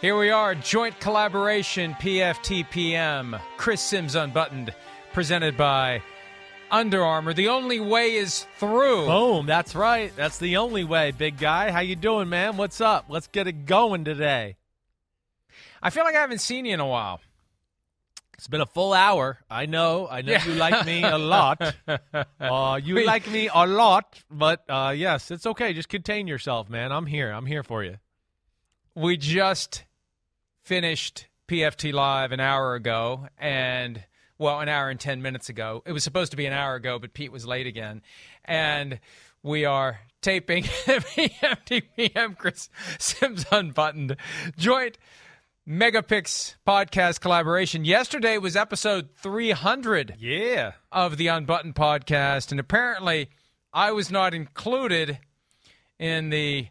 Here we are, joint collaboration PFTPM. Chris Sims Unbuttoned, presented by Under Armour. The only way is through. Boom, that's right. That's the only way, big guy. How you doing, man? What's up? Let's get it going today. I feel like I haven't seen you in a while. It's been a full hour. I know. I know Yeah. you like me a lot. Uh, you like me a lot, but uh, yes, it's okay. Just contain yourself, man. I'm here. I'm here for you. We just finished PFT Live an hour ago, and well, an hour and 10 minutes ago. It was supposed to be an hour ago, but Pete was late again. And we are taping PFTPM Chris Sims Unbuttoned joint Megapix podcast collaboration. Yesterday was episode 300 Yeah. of the Unbuttoned podcast, and apparently I was not included in the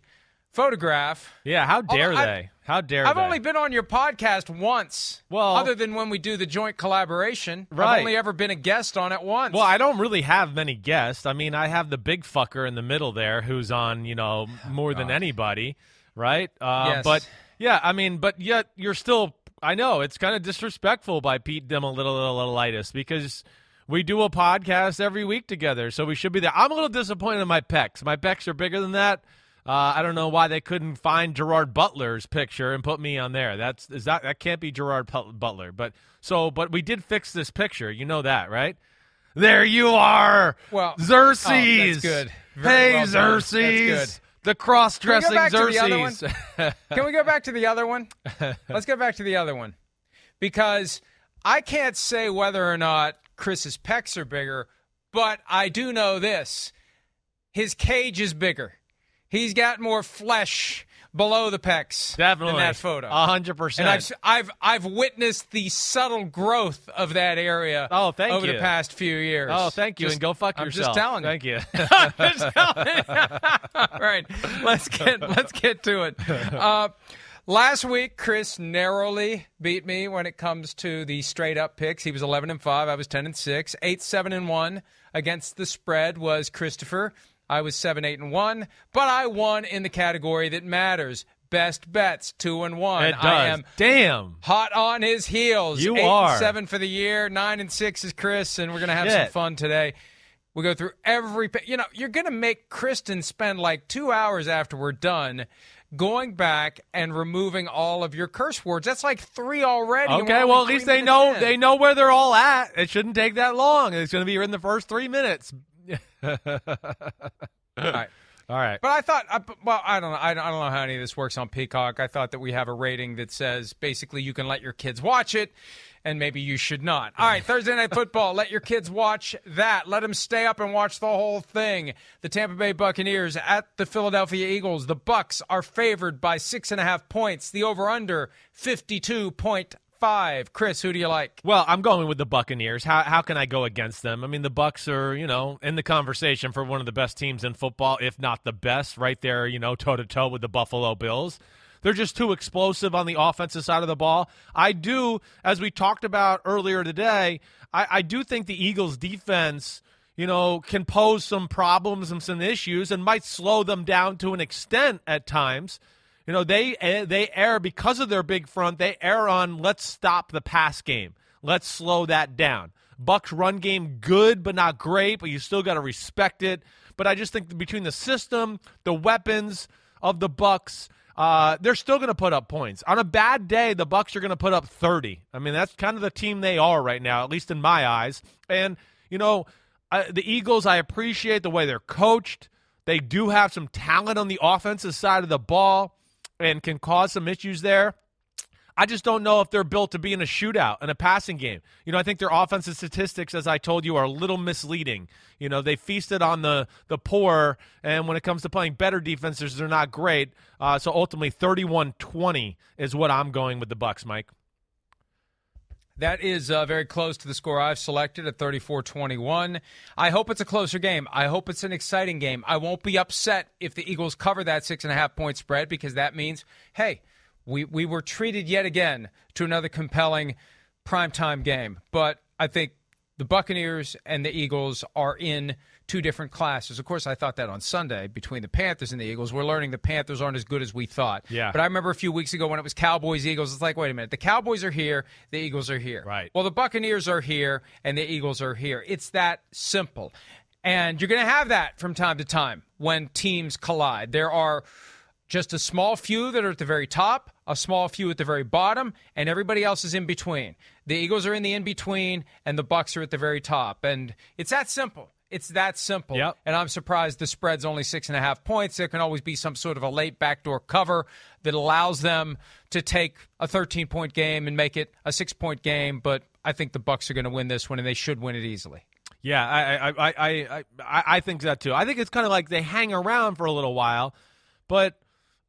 photograph. Yeah. How dare Although I- they? How dare I've they? only been on your podcast once. Well- other than when we do the joint collaboration, Right. I've only ever been a guest on it once. Well, I don't really have many guests. I mean, I have the big fucker in the middle there who's on, you know, more than anybody, right? Uh, Yes. But yeah, I mean, but yet you're still. I know it's kind of disrespectful by Pete Dim a little little little because we do a podcast every week together, so we should be there. I'm a little disappointed in my pecs. My pecs are bigger than that. Uh, I don't know why they couldn't find Gerard Butler's picture and put me on there. That's is that that can't be Gerard Butler. But so, but we did fix this picture. You know that, right? There you are. Well, Xerxes. oh, that's good. Very hey, well Xerxes. good. The cross-dressing the Xerxes. Can we go back to the other one? Let's go back to the other one. Because I can't say whether or not Chris's pecs are bigger, but I do know this. His cage is bigger. He's got more flesh below the pecs Definitely. in that photo. A hundred percent. And I've I've I've witnessed the subtle growth of that area. Oh, thank over you. the past few years. Oh, thank you, Just- and go fuck yourself. I'm yourself. just telling you. Thank you. Just telling you. All right, let's get let's get to it. Uh, last week, Chris narrowly beat me when it comes to the straight up picks. He was 11 and five. I was 10 and six. Eight, seven and one against the spread was Christopher. I was seven, eight and one, but I won in the category that matters. Best bets, two and one. it does. I am Damn. hot on his heels. You Eight are. And seven for the year. Nine and six is Chris, and we're gonna have some fun today. We go through every. You know, you're gonna make Kristen spend like two hours after we're done. Going back and removing all of your curse words. That's like three already. Okay, well at least they know in. they know where they're all at. It shouldn't take that long. It's going to be in the first three minutes. All right. All right. But I thought, I- well, I don't know. I don't I don't know how any of this works on Peacock. I thought that we have a rating that says basically you can let your kids watch it, and maybe you should not. All right, Thursday Night Football. let your kids watch that. Let them stay up and watch the whole thing. The Tampa Bay Buccaneers at the Philadelphia Eagles. The Bucks are favored by six and a half points. The over/under fifty-two point five. Chris, who do you like? Well, I'm going with the Buccaneers. How how can I go against them? I mean, the Bucks are you know in the conversation for one of the best teams in football, if not the best, right there. You know, toe to toe with the Buffalo Bills. They're just too explosive on the offensive side of the ball. I do, as we talked about earlier today, I, I do think the Eagles' defense, you know, can pose some problems and some issues and might slow them down to an extent at times. You know, they eh, they err because of their big front. They err on let's stop the pass game. Let's slow that down. Bucks run game good but not great, but you still got to respect it. But I just think between the system, the weapons of the Bucks, uh, they're still going to put up points. On a bad day, the Bucks are going to put up 30. I mean, that's kind of the team they are right now, at least in my eyes. And you know, I, the Eagles, I appreciate the way they're coached. They do have some talent on the offensive side of the ball and can cause some issues there. I just don't know if they're built to be in a shootout and a passing game. You know, I think their offensive statistics, as I told you, are a little misleading. You know, they feasted on the the poor, and when it comes to playing better defenses, they're not great. Uh, so ultimately, 31-20 is what I'm going with the Bucks, Mike. That is uh, very close to the score I've selected at 34 21. I hope it's a closer game. I hope it's an exciting game. I won't be upset if the Eagles cover that six and a half point spread because that means, hey, we, we were treated yet again to another compelling primetime game. But I think the Buccaneers and the Eagles are in two different classes. Of course, I thought that on Sunday between the Panthers and the Eagles. We're learning the Panthers aren't as good as we thought. Yeah. But I remember a few weeks ago when it was Cowboys Eagles, it's like, wait a minute, the Cowboys are here, the Eagles are here. Right. Well, the Buccaneers are here and the Eagles are here. It's that simple. And you're going to have that from time to time when teams collide. There are just a small few that are at the very top, a small few at the very bottom, and everybody else is in between. The Eagles are in the in between, and the Bucks are at the very top. And it's that simple. It's that simple. Yep. And I'm surprised the spread's only six and a half points. There can always be some sort of a late backdoor cover that allows them to take a 13 point game and make it a six point game. But I think the Bucks are going to win this one, and they should win it easily. Yeah, I I, I, I, I, I think that too. I think it's kind of like they hang around for a little while, but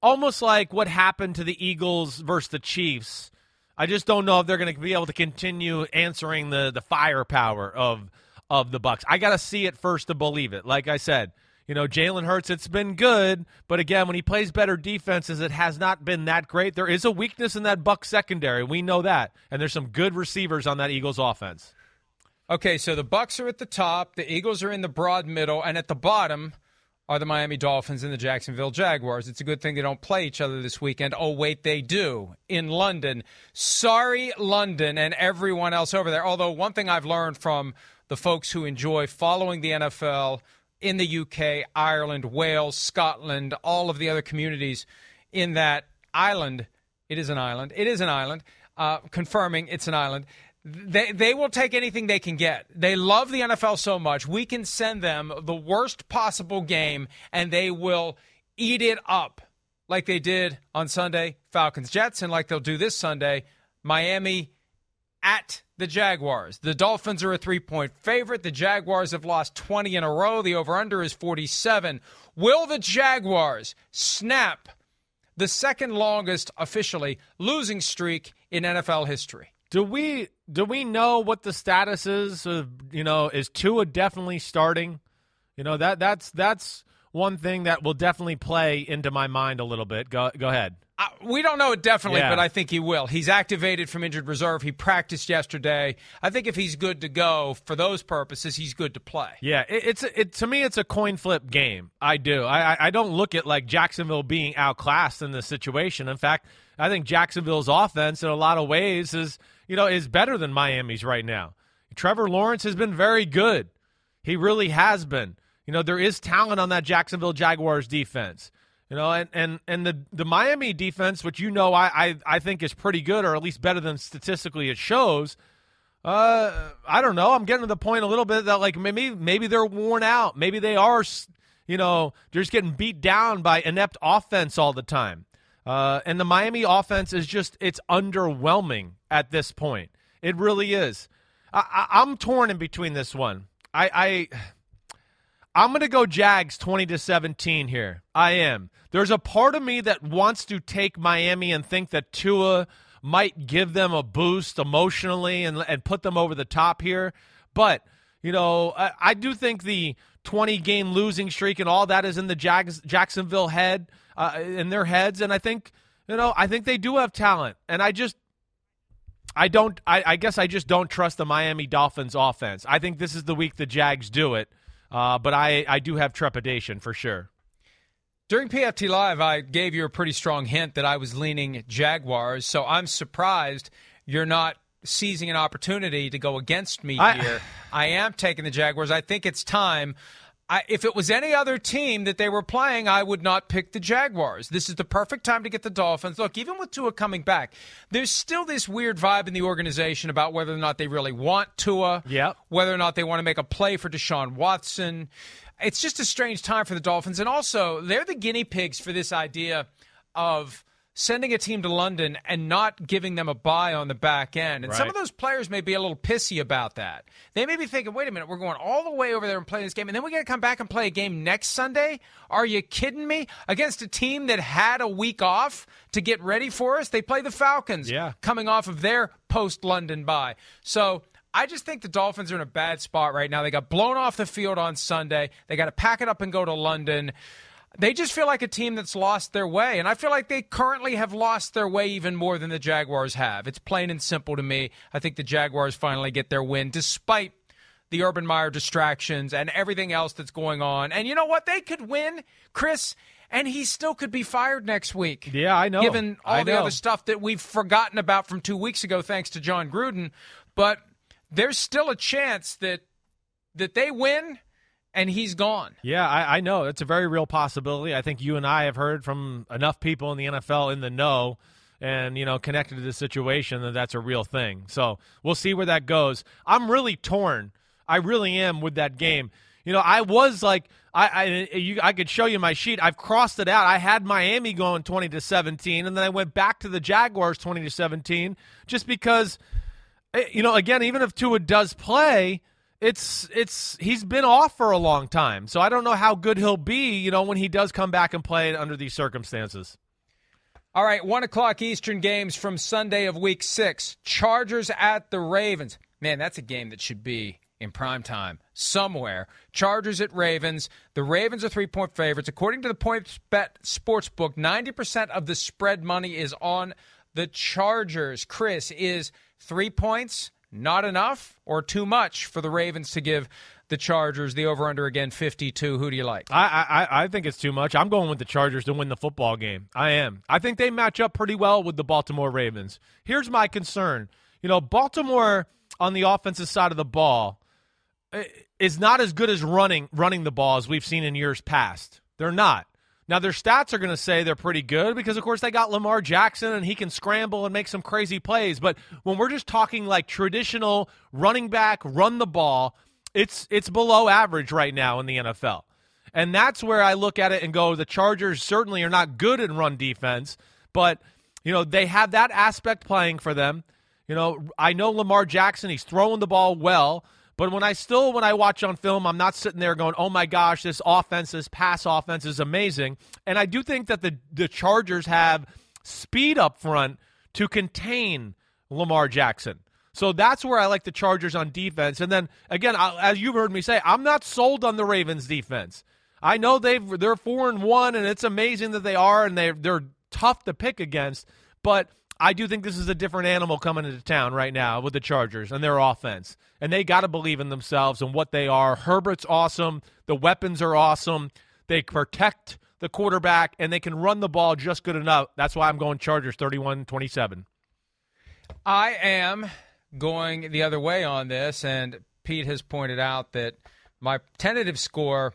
almost like what happened to the Eagles versus the Chiefs. I just don't know if they're going to be able to continue answering the the firepower of of the Bucks. I got to see it first to believe it. Like I said, you know, Jalen Hurts, it's been good, but again, when he plays better defenses, it has not been that great. There is a weakness in that Buck secondary. We know that, and there's some good receivers on that Eagles offense. Okay, so the Bucks are at the top, the Eagles are in the broad middle, and at the bottom are the Miami Dolphins and the Jacksonville Jaguars. It's a good thing they don't play each other this weekend. Oh, wait, they do in London. Sorry, London and everyone else over there. Although, one thing I've learned from the folks who enjoy following the NFL in the UK, Ireland, Wales, Scotland, all of the other communities in that island, it is an island, it is an island, uh, confirming it's an island they they will take anything they can get. They love the NFL so much. We can send them the worst possible game and they will eat it up like they did on Sunday Falcons Jets and like they'll do this Sunday Miami at the Jaguars. The Dolphins are a 3-point favorite. The Jaguars have lost 20 in a row. The over/under is 47. Will the Jaguars snap the second longest officially losing streak in NFL history? Do we do we know what the status is of you know is Tua definitely starting? You know that that's that's one thing that will definitely play into my mind a little bit. Go go ahead. Uh, we don't know it definitely, Yeah. but I think he will. He's activated from injured reserve. He practiced yesterday. I think if he's good to go for those purposes, he's good to play. Yeah, it, it's it to me it's a coin flip game. I do. I, I I don't look at like Jacksonville being outclassed in this situation. In fact, I think Jacksonville's offense in a lot of ways is you know is better than Miami's right now. Trevor Lawrence has been very good. He really has been. You know, there is talent on that Jacksonville Jaguars defense. You know, and, and, and the, the Miami defense, which you know I, I, I think is pretty good, or at least better than statistically it shows. Uh, I don't know. I'm getting to the point a little bit that like maybe maybe they're worn out. Maybe they are, you know, they're just getting beat down by inept offense all the time. Uh, and the Miami offense is just it's underwhelming at this point. It really is. I, I, I'm torn in between this one. I, I I'm going to go Jags 20 to 17 here. I am. There's a part of me that wants to take Miami and think that Tua might give them a boost emotionally and and put them over the top here. But, you know, I, I do think the 20 game losing streak and all that is in the Jags, Jacksonville head uh, in their heads and I think, you know, I think they do have talent. And I just I don't. I, I guess I just don't trust the Miami Dolphins offense. I think this is the week the Jags do it, uh, but I, I do have trepidation for sure. During PFT Live, I gave you a pretty strong hint that I was leaning Jaguars, so I'm surprised you're not seizing an opportunity to go against me I- here. I am taking the Jaguars. I think it's time. I, if it was any other team that they were playing, I would not pick the Jaguars. This is the perfect time to get the Dolphins. Look, even with Tua coming back, there's still this weird vibe in the organization about whether or not they really want Tua Yep. whether or not they want to make a play for Deshaun Watson. It's just a strange time for the Dolphins. And also, they're the guinea pigs for this idea of sending a team to London and not giving them a bye on the back end. And some of those players may be a little pissy about that. They may be thinking, wait a minute, we're going all the way over there and playing this game, and then we're going to come back and play a game next Sunday? Are you kidding me? Against a team that had a week off to get ready for us? They play the Falcons Yeah. coming off of their post London bye. So. I just think the Dolphins are in a bad spot right now. They got blown off the field on Sunday. They got to pack it up and go to London they just feel like a team that's lost their way. And I feel like they currently have lost their way even more than the Jaguars have. It's plain and simple to me. I think the Jaguars finally get their win despite the Urban Meyer distractions and everything else that's going on. And you know what? They could win, Chris, and he still could be fired next week. Yeah, I know. Given all I the know. other stuff that we've forgotten about from two weeks ago, thanks to Jon Gruden. But there's still a chance that that they win and he's gone. Yeah, I, I know. It's a very real possibility. I think you and I have heard from enough people in the NFL in the know and, you know, connected to the situation that that's a real thing. So we'll see where that goes. I'm really torn. I really am with that game. You know, I was like, I I, you, I could show you my sheet. I've crossed it out. I had Miami going 20 to 17, and then I went back to the Jaguars 20 to 17 just because, eh, you know, again, even if Tua does play, it's it's he's been off for a long time, so I don't know how good he'll be. You know, when he does come back and play under these circumstances. All right, one o'clock Eastern games from Sunday of Week Six. Chargers at the Ravens. Man, that's a game that should be in prime time somewhere. Chargers at Ravens. The Ravens are three point favorites. According to the Point Bet Sportsbook, ninety percent of the spread money is on the Chargers. Chris is three points not enough or too much for the Ravens to give the Chargers the over under again fifty two. Who do you like? I, I I think it's too much. I'm going with the Chargers to win the football game. I am. I think they match up pretty well with the Baltimore Ravens. Here's my concern. You know, Baltimore on the offensive side of the ball eh, is not as good as running running the ball as we've seen in years past. They're not. Now their stats are going to say they're pretty good because of course they got Lamar Jackson and he can scramble and make some crazy plays, but when we're just talking like traditional running back, run the ball, it's it's below average right now in the NFL. And that's where I look at it and go the Chargers certainly are not good in run defense, but you know, they have that aspect playing for them. You know, I know Lamar Jackson, he's throwing the ball well, but when I still when I watch on film, I'm not sitting there going, "Oh my gosh, this offense, this pass offense is amazing." And I do think that the the Chargers have speed up front to contain Lamar Jackson. So that's where I like the Chargers on defense. And then again, I, as you've heard me say, I'm not sold on the Ravens defense. I know they've they're four and one, and it's amazing that they are, and they they're tough to pick against. But I do think this is a different animal coming into town right now with the Chargers and their offense, and they got to believe in themselves and what they are. Herbert's awesome. The weapons are awesome. They protect the quarterback, and they can run the ball just good enough. That's why I'm going Chargers 31 27. I am going the other way on this, and Pete has pointed out that my tentative score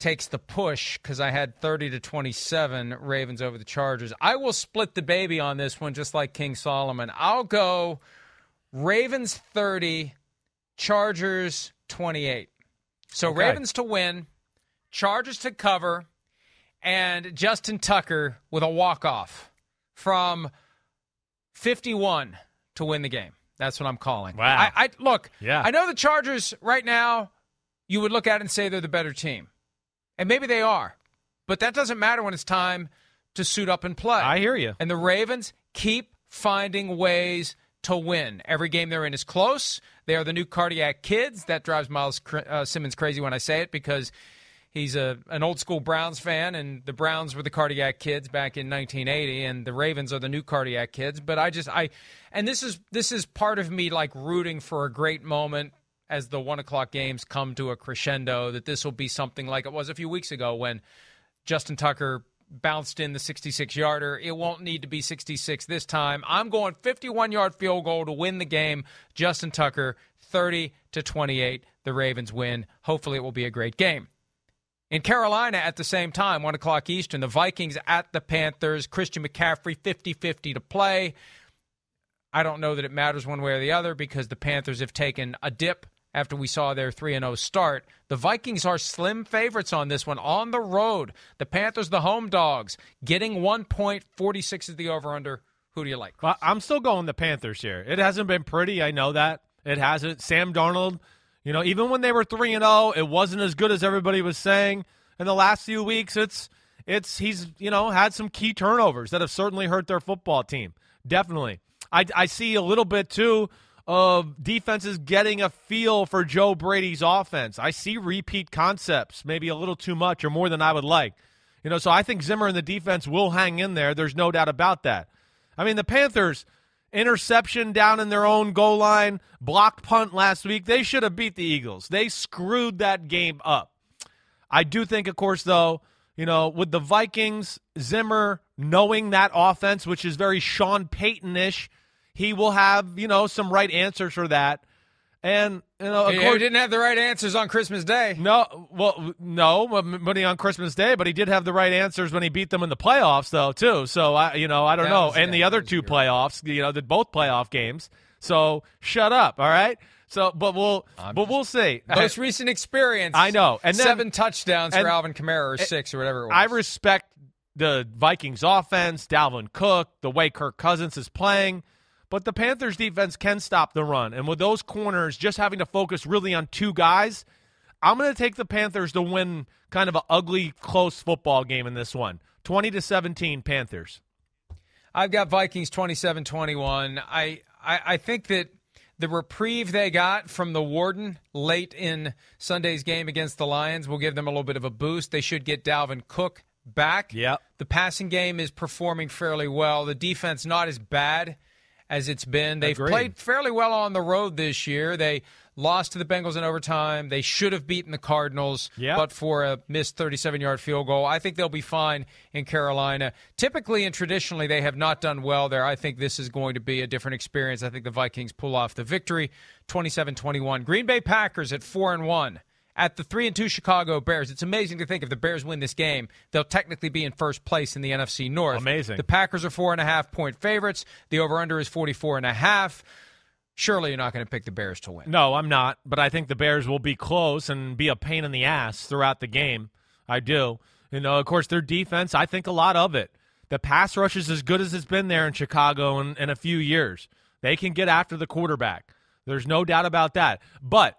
takes the push because I had 30 to 27 Ravens over the Chargers. I will split the baby on this one, just like King Solomon. I'll go Ravens 30, Chargers 28. So Okay. Ravens to win, Chargers to cover, and Justin Tucker with a walk off from 51 to win the game. That's what I'm calling. Wow. I, I look. Yeah. I know the Chargers right now. You would look at it and say they're the better team, and maybe they are, but that doesn't matter when it's time to suit up and play. I hear you. And the Ravens keep finding ways to win. Every game they're in is close. They are the new cardiac kids. That drives Myles uh, Simmons crazy when I say it because he's a an old school Browns fan, and the Browns were the cardiac kids back in 1980, and the Ravens are the new cardiac kids. But I just I, and this is this is part of me like rooting for a great moment as the one o'clock games come to a crescendo. That this will be something like it was a few weeks ago when Justin Tucker bounced in the 66 yarder. It won't need to be 66 this time. I'm going 51 yard field goal to win the game. Justin Tucker 30 to 28. The Ravens win. Hopefully, it will be a great game. In Carolina at the same time, 1 o'clock Eastern, the Vikings at the Panthers. Christian McCaffrey 50 50 to play. I don't know that it matters one way or the other because the Panthers have taken a dip after we saw their 3 0 start. The Vikings are slim favorites on this one on the road. The Panthers, the home dogs, getting 1.46 is the over under. Who do you like? Well, I'm still going the Panthers here. It hasn't been pretty. I know that. It hasn't. Sam Darnold, you know, even when they were 3 and 0, it wasn't as good as everybody was saying. In the last few weeks, it's it's he's, you know, had some key turnovers that have certainly hurt their football team. Definitely. I I see a little bit too of defenses getting a feel for Joe Brady's offense. I see repeat concepts, maybe a little too much or more than I would like. You know, so I think Zimmer and the defense will hang in there. There's no doubt about that. I mean, the Panthers interception down in their own goal line, blocked punt last week. They should have beat the Eagles. They screwed that game up. I do think, of course, though, you know, with the Vikings, Zimmer knowing that offense, which is very Sean Payton ish, he will have, you know, some right answers for that. And you know, he course, didn't have the right answers on Christmas Day. No, well, no, money on Christmas Day, but he did have the right answers when he beat them in the playoffs, though, too. So I, you know, I don't that know. Was, and the other two playoffs, you know, the both playoff games. So shut up, all right. So, but we'll, I'm but we'll see. Most recent experience. I know, and then, seven touchdowns for Alvin Kamara, or six or whatever. I respect the Vikings offense, Dalvin Cook, the way Kirk Cousins is playing. But the Panthers defense can stop the run. And with those corners just having to focus really on two guys, I'm going to take the Panthers to win kind of an ugly, close football game in this one 20 to 17 Panthers. I've got Vikings 27 21. I, I, I think that the reprieve they got from the warden late in Sunday's game against the Lions will give them a little bit of a boost. They should get Dalvin Cook back. Yep. The passing game is performing fairly well. The defense not as bad as it's been. They've Agreed. played fairly well on the road this year. They lost to the Bengals in overtime. They should have beaten the Cardinals, yep. but for a missed 37 yard field goal. I think they'll be fine in Carolina. Typically and traditionally, they have not done well there. I think this is going to be a different experience. I think the Vikings pull off the victory 27 21. Green Bay Packers at 4 and 1 at the three and two Chicago Bears. It's amazing to think if the Bears win this game, they'll technically be in first place in the NFC North. Amazing. The Packers are four and a half point favorites. The over under is forty four and a half. Surely you're not going to pick the Bears to win. No, I'm not. But I think the Bears will be close and be a pain in the ass throughout the game. I do. You know, of course, their defense, I think a lot of it. The pass rush is as good as it's been there in Chicago in, in a few years. They can get after the quarterback. There's no doubt about that. But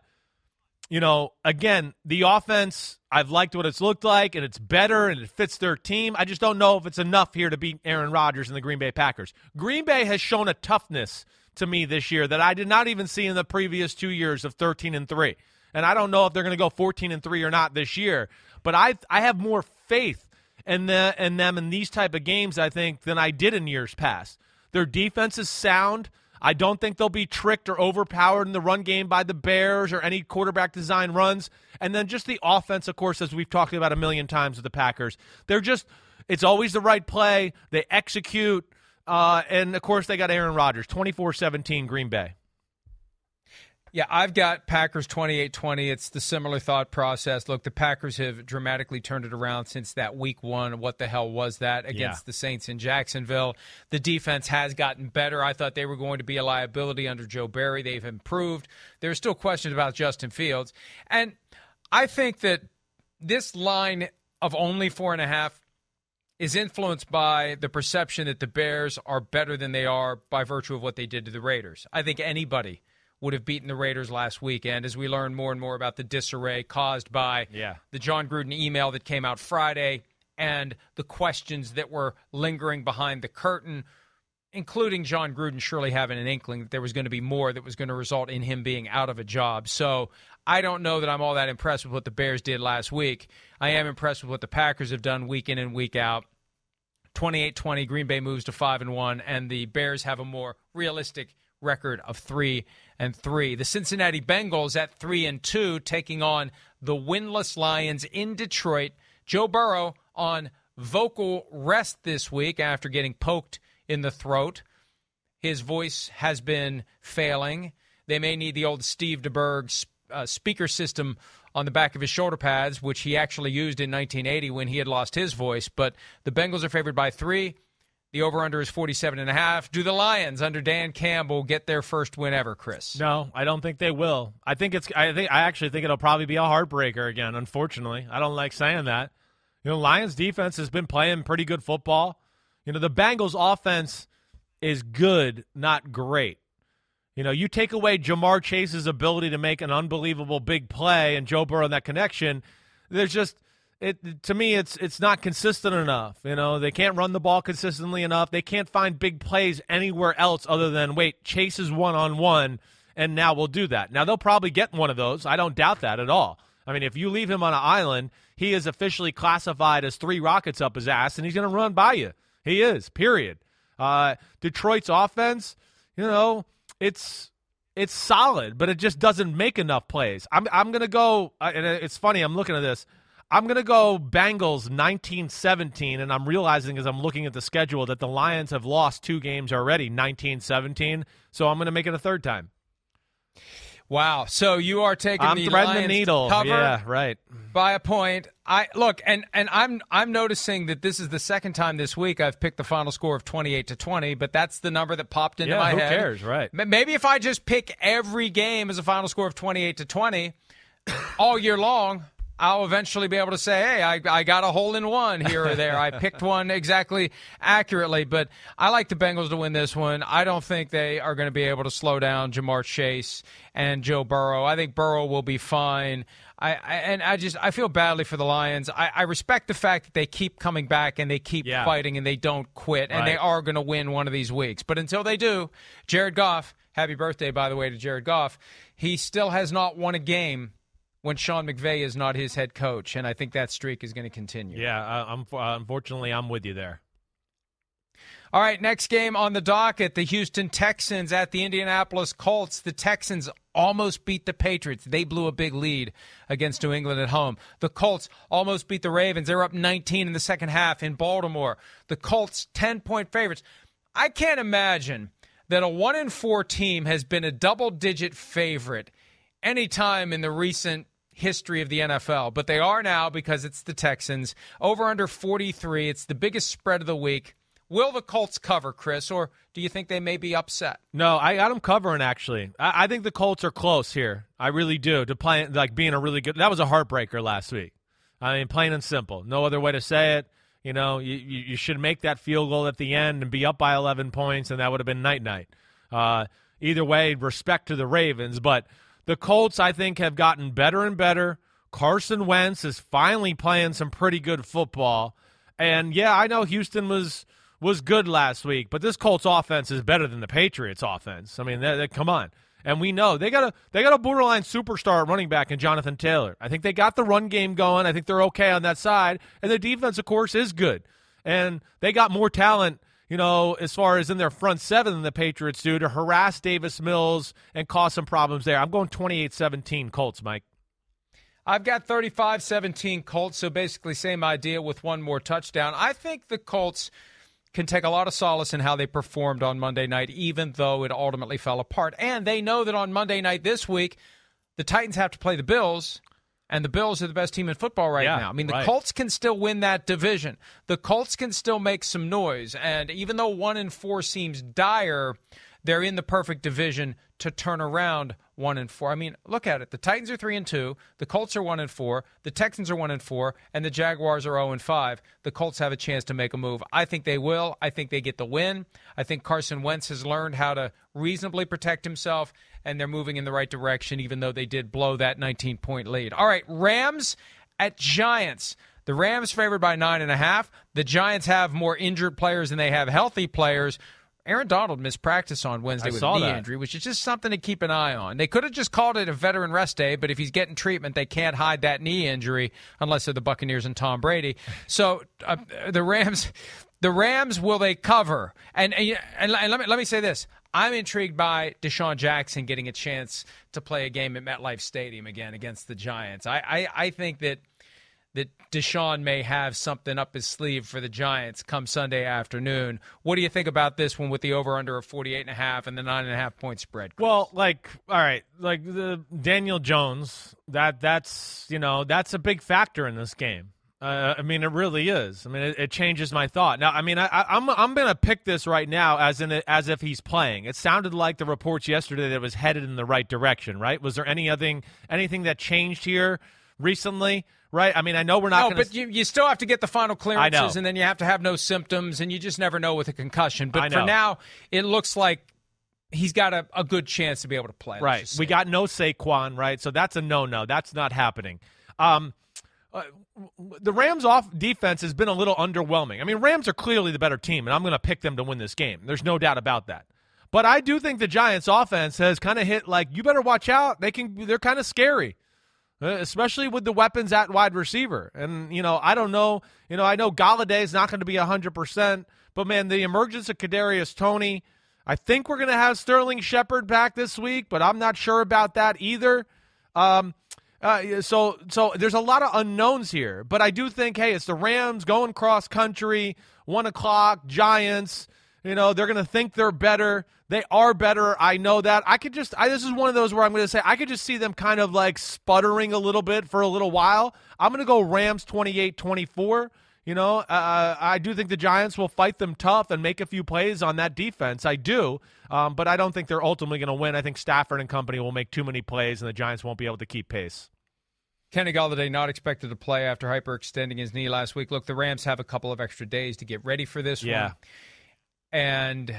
you know, again, the offense, I've liked what it's looked like, and it's better and it fits their team. I just don't know if it's enough here to beat Aaron Rodgers and the Green Bay Packers. Green Bay has shown a toughness to me this year that I did not even see in the previous two years of 13 and 3. And I don't know if they're going to go 14 and 3 or not this year, but I I have more faith in, the, in them in these type of games, I think, than I did in years past. Their defense is sound. I don't think they'll be tricked or overpowered in the run game by the Bears or any quarterback design runs. And then just the offense, of course, as we've talked about a million times with the Packers. They're just, it's always the right play. They execute. Uh, and of course, they got Aaron Rodgers, 24 17 Green Bay. Yeah, I've got Packers 28-20. It's the similar thought process. Look, the Packers have dramatically turned it around since that week 1. What the hell was that against yeah. the Saints in Jacksonville? The defense has gotten better. I thought they were going to be a liability under Joe Barry. They've improved. There's still questions about Justin Fields. And I think that this line of only four and a half is influenced by the perception that the Bears are better than they are by virtue of what they did to the Raiders. I think anybody – would have beaten the Raiders last weekend as we learn more and more about the disarray caused by yeah. the Jon Gruden email that came out Friday and the questions that were lingering behind the curtain, including Jon Gruden surely having an inkling that there was going to be more that was going to result in him being out of a job. So I don't know that I'm all that impressed with what the Bears did last week. I am impressed with what the Packers have done week in and week out. 28-20 Green Bay moves to 5 and 1 and the Bears have a more realistic record of 3 and three. The Cincinnati Bengals at three and two, taking on the winless Lions in Detroit. Joe Burrow on vocal rest this week after getting poked in the throat. His voice has been failing. They may need the old Steve DeBerg uh, speaker system on the back of his shoulder pads, which he actually used in 1980 when he had lost his voice. But the Bengals are favored by three. The over under is 47 and a half. Do the Lions under Dan Campbell get their first win ever, Chris? No, I don't think they will. I think it's I think I actually think it'll probably be a heartbreaker again, unfortunately. I don't like saying that. You know, Lions defense has been playing pretty good football. You know, the Bengals offense is good, not great. You know, you take away Ja'Marr Chase's ability to make an unbelievable big play and Joe Burrow in that connection, there's just it to me it's it's not consistent enough. You know, they can't run the ball consistently enough. They can't find big plays anywhere else other than wait, Chase is one on one and now we'll do that. Now they'll probably get one of those. I don't doubt that at all. I mean, if you leave him on an island, he is officially classified as three rockets up his ass and he's going to run by you. He is. Period. Uh, Detroit's offense, you know, it's it's solid, but it just doesn't make enough plays. I'm I'm going to go and it's funny, I'm looking at this. I'm going to go Bengals 1917, and I'm realizing as I'm looking at the schedule that the Lions have lost two games already, 1917. So I'm going to make it a third time. Wow. So you are taking I'm the threading Lions the needle. cover Yeah, right. by a point. I look and and I'm I'm noticing that this is the second time this week I've picked the final score of 28 to 20, but that's the number that popped into Yeah, my who head. Who cares, right. Maybe if I just pick every game as a final score of 28 to 20 all year long, I'll eventually be able to say, hey, I, I got a hole in one here or there. I picked one exactly accurately, but I like the Bengals to win this one. I don't think they are going to be able to slow down Ja'Marr Chase and Joe Burrow. I think Burrow will be fine. I, I and I just I feel badly for the Lions. I, I respect the fact that they keep coming back and they keep Yeah. fighting and they don't quit and they are going to win one of these weeks. But until they do, Jared Goff, happy birthday by the way to Jared Goff. He still has not won a game when Sean McVay is not his head coach, and I think that streak is going to continue. Yeah, uh, I'm, uh, unfortunately, I'm with you there. All right, next game on the docket the Houston Texans at the Indianapolis Colts. The Texans almost beat the Patriots. They blew a big lead against New England at home. The Colts almost beat the Ravens. They were up 19 in the second half in Baltimore. The Colts 10 point favorites. I can't imagine that a 1 in 4 team has been a double digit favorite anytime in the recent history of the NFL, but they are now because it's the Texans. Over under 43. It's the biggest spread of the week. Will the Colts cover, Chris, or do you think they may be upset? No, I got them covering. Actually, I, I think the Colts are close here. I really do. To play like being a really good. That was a heartbreaker last week. I mean, plain and simple. No other way to say it. You know, you, you, you should make that field goal at the end and be up by 11 points, and that would have been night night. Uh, either way, respect to the Ravens, but the Colts, I think, have gotten better and better. Carson Wentz is finally playing some pretty good football, and yeah, I know Houston was was good last week, but this Colts offense is better than the Patriots offense. I mean, they, they- come on. And we know they got a they got a borderline superstar running back in Jonathan Taylor. I think they got the run game going. I think they're okay on that side, and the defense, of course, is good. And they got more talent, you know, as far as in their front seven the Patriots do to harass Davis Mills and cause some problems there. I'm going 28-17 Colts, Mike. I've got 35 17 Colts, so basically, same idea with one more touchdown. I think the Colts can take a lot of solace in how they performed on Monday night, even though it ultimately fell apart. And they know that on Monday night this week, the Titans have to play the Bills, and the Bills are the best team in football right Yeah, now. I mean, the right. Colts can still win that division. The Colts can still make some noise. And even though one in four seems dire, they're in the perfect division to turn around one and four. I mean, look at it. The Titans are three and two. The Colts are one and four. The Texans are one and four, and the Jaguars are zero and five. The Colts have a chance to make a move. I think they will. I think they get the win. I think Carson Wentz has learned how to reasonably protect himself, and they're moving in the right direction, even though they did blow that 19 point lead. All right, Rams at Giants. The Rams favored by nine and a half. The Giants have more injured players than they have healthy players. Aaron Donald missed practice on Wednesday I with knee that. injury, which is just something to keep an eye on. They could have just called it a veteran rest day, but if he's getting treatment, they can't hide that knee injury unless they're the Buccaneers and Tom Brady. So uh, the Rams, the Rams, will they cover? And and, and let me let me say this: I'm intrigued by DeSean Jackson getting a chance to play a game at MetLife Stadium again against the Giants. I I, I think that that DeSean may have something up his sleeve for the Giants come Sunday afternoon. What do you think about this one with the over under of 48 and a half and the nine and a half point spread? Well, like, all right, like the Daniel Jones, that that's you know that's a big factor in this game. Uh, I mean, it really is. I mean, it, it changes my thought. Now, I mean, I, am I'm, I'm to pick this right now as in as if he's playing. It sounded like the reports yesterday that it was headed in the right direction. Right? Was there anything anything that changed here recently? Right? I mean, I know we're not. No, gonna... but you, you still have to get the final clearances, and then you have to have no symptoms, and you just never know with a concussion. But for now, it looks like he's got a, a good chance to be able to play. Right. We got no Saquon, right? So that's a no no. That's not happening. Um, uh, the Rams off defense has been a little underwhelming. I mean, Rams are clearly the better team, and I'm going to pick them to win this game. There's no doubt about that. But I do think the Giants offense has kind of hit like you better watch out. They can they're kind of scary. Uh, especially with the weapons at wide receiver. And you know, I don't know, you know, I know Golladay is not going to be 100%, but man, the emergence of Kadarius Toney. I think we're going to have Sterling Shepard back this week, but I'm not sure about that either. Um, uh, so so there's a lot of unknowns here, but I do think hey, it's the Rams going cross country, one o'clock, Giants. You know they're going to think they're better. They are better. I know that. I could just. I, this is one of those where I'm going to say I could just see them kind of like sputtering a little bit for a little while. I'm going to go Rams 28-24. You know, uh, I do think the Giants will fight them tough and make a few plays on that defense. I do, um, but I don't think they're ultimately going to win. I think Stafford and company will make too many plays, and the Giants won't be able to keep pace. Kenny Golladay not expected to play after hyperextending his knee last week. Look, the Rams have a couple of extra days to get ready for this yeah. one. And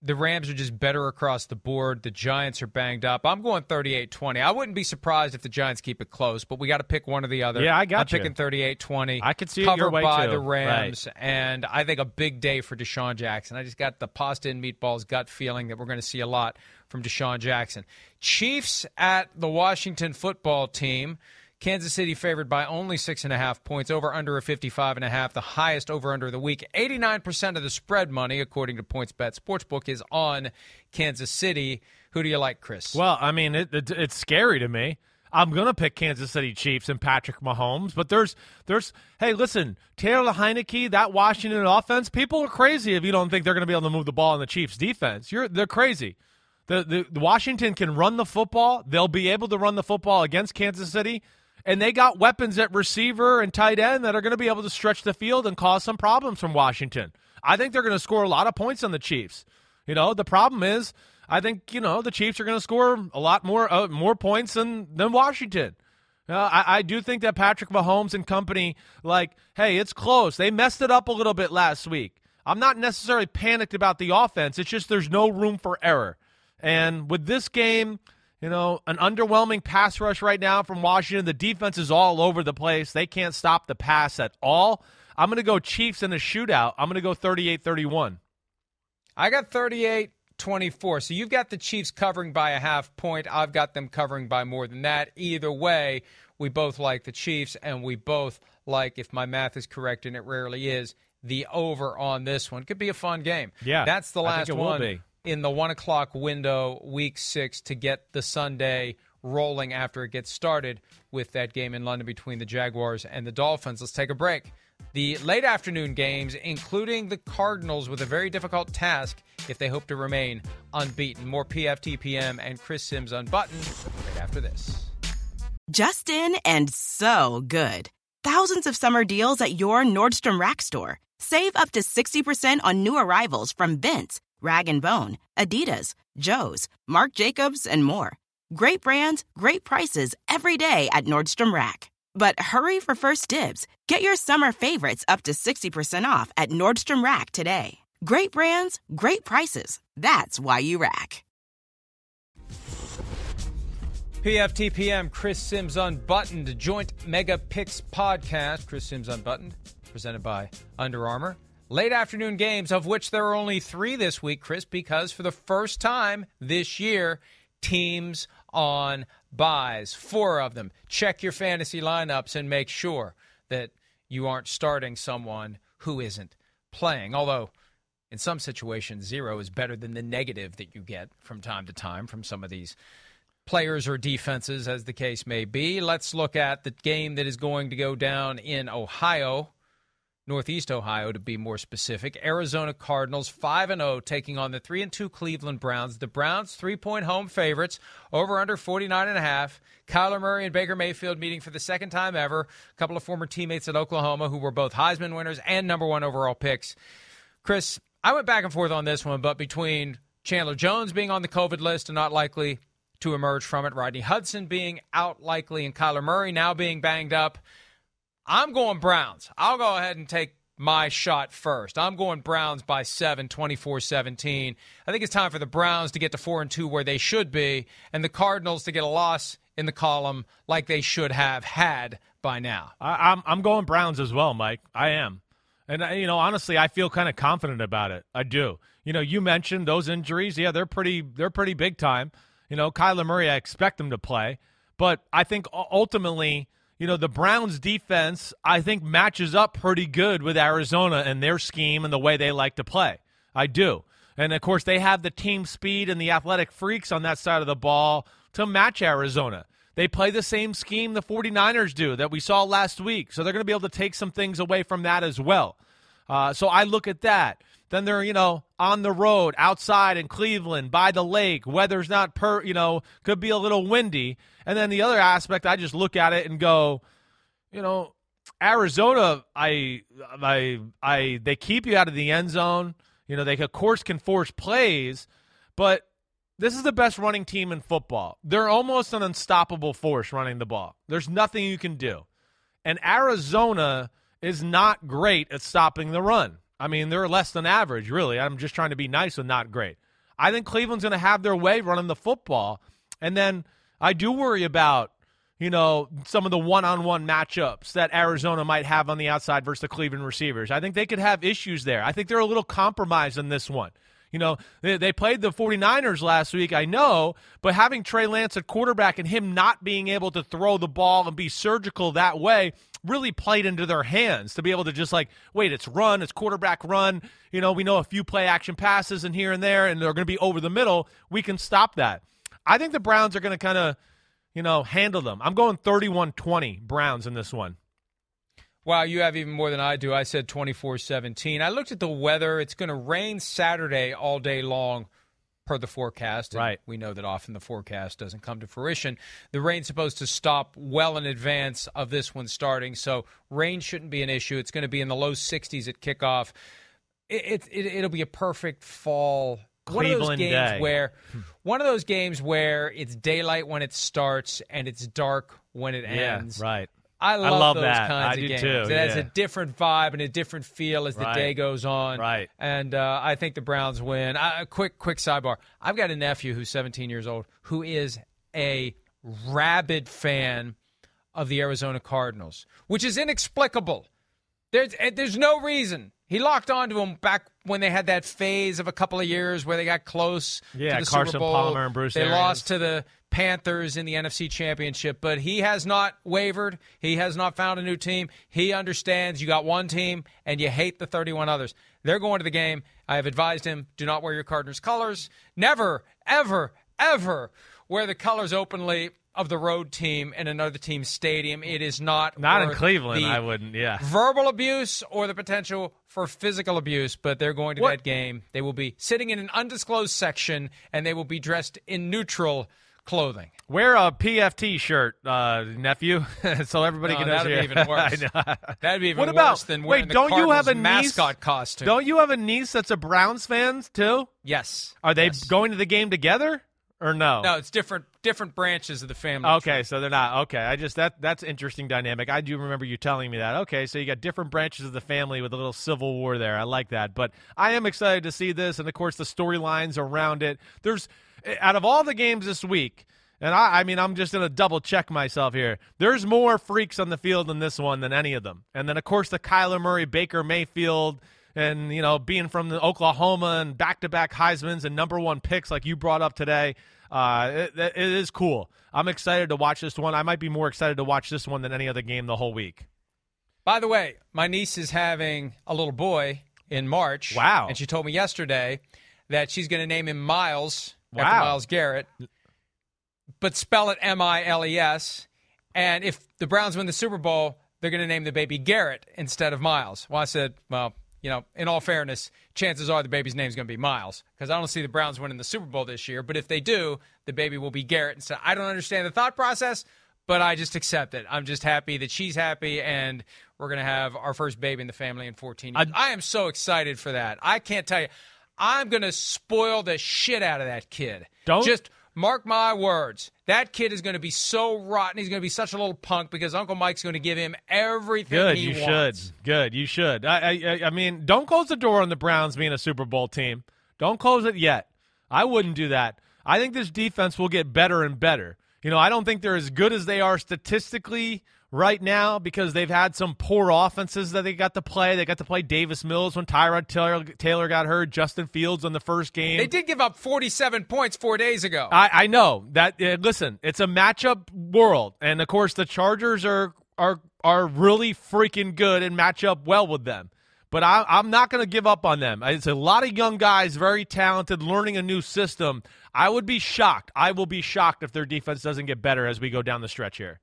the Rams are just better across the board. The Giants are banged up. I'm going 38-20. I wouldn't be surprised if the Giants keep it close, but we got to pick one or the other. Yeah, I got I'm you. picking 38-20. I could see covered it your way by too. the Rams, right. and I think a big day for DeSean Jackson. I just got the pasta and meatballs gut feeling that we're going to see a lot from DeSean Jackson. Chiefs at the Washington football team. Kansas City favored by only six and a half points, over under a 55 and a half, the highest over under of the week. 89% of the spread money, according to PointsBet Sportsbook, is on Kansas City. Who do you like, Chris? Well, I mean, it, it, it's scary to me. I'm gonna pick Kansas City Chiefs and Patrick Mahomes, but there's there's hey, listen, Taylor Heinicke, that Washington offense, people are crazy if you don't think they're gonna be able to move the ball in the Chiefs defense. You're they're crazy. The, the Washington can run the football. They'll be able to run the football against Kansas City and they got weapons at receiver and tight end that are going to be able to stretch the field and cause some problems from Washington. I think they're going to score a lot of points on the Chiefs. You know, the problem is, I think you know the Chiefs are going to score a lot more uh, more points than than Washington. Uh, I, I do think that Patrick Mahomes and company, like, hey, it's close. They messed it up a little bit last week. I'm not necessarily panicked about the offense. It's just there's no room for error. And with this game, you know, an underwhelming pass rush right now from Washington. The defense is all over the place. They can't stop the pass at all. I'm going to go Chiefs in a shootout. I'm going to go 38 31. I got 38 24. So you've got the Chiefs covering by a half point. I've got them covering by more than that. Either way, we both like the Chiefs, and we both like, if my math is correct, and it rarely is, the over on this one. Could be a fun game. Yeah. That's the last one in the one o'clock window, week six, to get the Sunday rolling after it gets started with that game in London between the Jaguars and the Dolphins. Let's take a break. The late afternoon games, including the Cardinals, with a very difficult task if they hope to remain unbeaten. More PFTPM and Chris Sims unbuttoned right after this. Justin and so good. Thousands of summer deals at your Nordstrom Rack store. Save up to 60% on new arrivals from Vince. Rag & Bone, Adidas, Joe's, Marc Jacobs, and more. Great brands, great prices every day at Nordstrom Rack. But hurry for first dibs. Get your summer favorites up to 60% off at Nordstrom Rack today. Great brands, great prices. That's why you rack. PFTPM, Chris Sims Unbuttoned, joint Mega Picks podcast. Chris Sims Unbuttoned, presented by Under Armour late afternoon games, of which there are only three this week, Chris, because for the first time this year, teams on buys, four of them. Check your fantasy lineups and make sure that you aren't starting someone who isn't playing. Although, in some situations, zero is better than the negative that you get from time to time from some of these players or defenses, as the case may be. Let's look at the game that is going to go down in Ohio Northeast Ohio to be more specific. Arizona Cardinals 5 and 0 taking on the 3 and 2 Cleveland Browns. The Browns 3-point home favorites over under 49 and a half. Kyler Murray and Baker Mayfield meeting for the second time ever. A couple of former teammates at Oklahoma who were both Heisman winners and number 1 overall picks. Chris, I went back and forth on this one, but between Chandler Jones being on the COVID list and not likely to emerge from it, Rodney Hudson being out likely, and Kyler Murray now being banged up. I'm going Browns. I'll go ahead and take my shot first. I'm going Browns by 7, 24 17. I think it's time for the Browns to get to 4 and 2 where they should be, and the Cardinals to get a loss in the column like they should have had by now. I, I'm, I'm going Browns as well, Mike. I am. And, you know, honestly, I feel kind of confident about it. I do. You know, you mentioned those injuries. Yeah, they're pretty, they're pretty big time. You know, Kyler Murray, I expect him to play. But I think ultimately, you know, the Browns defense, I think, matches up pretty good with Arizona and their scheme and the way they like to play. I do. And of course, they have the team speed and the athletic freaks on that side of the ball to match Arizona. They play the same scheme the 49ers do that we saw last week. So they're going to be able to take some things away from that as well. Uh, so I look at that. Then they're, you know, on the road, outside in Cleveland, by the lake. Weather's not per, you know, could be a little windy. And then the other aspect, I just look at it and go, you know, Arizona, I, I, I, they keep you out of the end zone. You know, they of course can force plays, but this is the best running team in football. They're almost an unstoppable force running the ball. There's nothing you can do. And Arizona is not great at stopping the run. I mean, they're less than average, really. I'm just trying to be nice and not great. I think Cleveland's going to have their way running the football. And then I do worry about, you know, some of the one on one matchups that Arizona might have on the outside versus the Cleveland receivers. I think they could have issues there. I think they're a little compromised in this one. You know, they, they, played the 49ers last week, I know, but having Trey Lance at quarterback and him not being able to throw the ball and be surgical that way really played into their hands to be able to just like, wait, it's run, it's quarterback run. You know, we know a few play action passes and here and there, and they're going to be over the middle. We can stop that. I think the Browns are going to kind of, you know, handle them. I'm going 31 20 Browns in this one. Wow, you have even more than I do. I said 24 17. I looked at the weather. It's going to rain Saturday all day long per the forecast. right. We know that often the forecast doesn't come to fruition. The rain's supposed to stop well in advance of this one starting, so rain shouldn't be an issue. It's going to be in the low 60s at kickoff. It, it, it will be a perfect fall. Cleveland one of those games day. where one of those games where it's daylight when it starts and it's dark when it ends. Yeah, right. I love, love those that. kinds I of do games. too, It has a different vibe and a different feel as the Right. day goes on. Right. And uh, I think the Browns win. Uh, quick, quick sidebar. I've got a nephew who's 17 years old who is a rabid fan of the Arizona Cardinals, which is inexplicable. There's eh, there's no reason. He locked onto them back when they had that phase of a couple of years where they got close Yeah, to the Carson Super Bowl. Palmer and Bruce They Arians. lost to the Panthers in the NFC Championship, but he has not wavered. He has not found a new team. He understands you got one team and you hate the 31 others. They're going to the game. I have advised him do not wear your Cardinals colors. Never, ever, ever wear the colors openly of the road team in another team's stadium. It is not Not in Cleveland, I wouldn't. Yeah. verbal abuse or the potential for physical abuse, but they're going to What- that game. They will be sitting in an undisclosed section and they will be dressed in neutral clothing. Wear a PFT shirt, uh, nephew, so everybody No, can that'd be even worse. I know. That'd be even What about- worse than wait, wearing the don't you have a niece- mascot costume. Don't you have a niece that's a Browns fan too? yes. Are they Yes. going to the game together or no? No, it's different different branches of the family. Okay, so they're not. Okay, I just that that's interesting dynamic. I do remember you telling me that. Okay, so you got different branches of the family with a little civil war there. I like that. But I am excited to see this, and of course the storylines around it. There's out of all the games this week, and I, I mean I'm just gonna double check myself here. There's more freaks on the field in this one than any of them. And then of course the Kyler Murray, Baker Mayfield. And you know, being from the Oklahoma and back-to-back Heisman's and number one picks like you brought up today, uh, it, it is cool. I'm excited to watch this one. I might be more excited to watch this one than any other game the whole week. By the way, my niece is having a little boy in March. Wow. And she told me yesterday that she's going to name him Miles after Myles Garrett, but spell it M I L E S. And if the Browns win the Super Bowl, they're going to name the baby Garrett instead of Miles. Well, I said, well, you know, in all fairness, chances are the baby's name's going to be Miles because I don't see the Browns winning the Super Bowl this year. But if they do, the baby will be Garrett And so I don't understand the thought process, but I just accept it. I'm just happy that she's happy, and we're going to have our first baby in the family in 14 years. I, I am so excited for that. I can't tell you. I'm going to spoil the shit out of that kid. Don't just mark my words. That kid is going to be so rotten. He's going to be such a little punk because Uncle Mike's going to give him everything Good, you wants. should. Good, you should. I, I, I mean, don't close the door on the Browns being a Super Bowl team. Don't close it yet. I wouldn't do that. I think this defense will get better and better. You know, I don't think they're as good as they are statistically right now because they've had some poor offenses that they got to play. They got to play Davis Mills when Tyrod Taylor, Taylor got hurt, Justin Fields on the first game. They did give up 47 points four days ago. I, I know that. Uh, listen, it's a matchup world, and of course the Chargers are are are really freaking good and match up well with them. But I, I'm not going to give up on them. It's a lot of young guys, very talented, learning a new system. I would be shocked. I will be shocked if their defense doesn't get better as we go down the stretch here.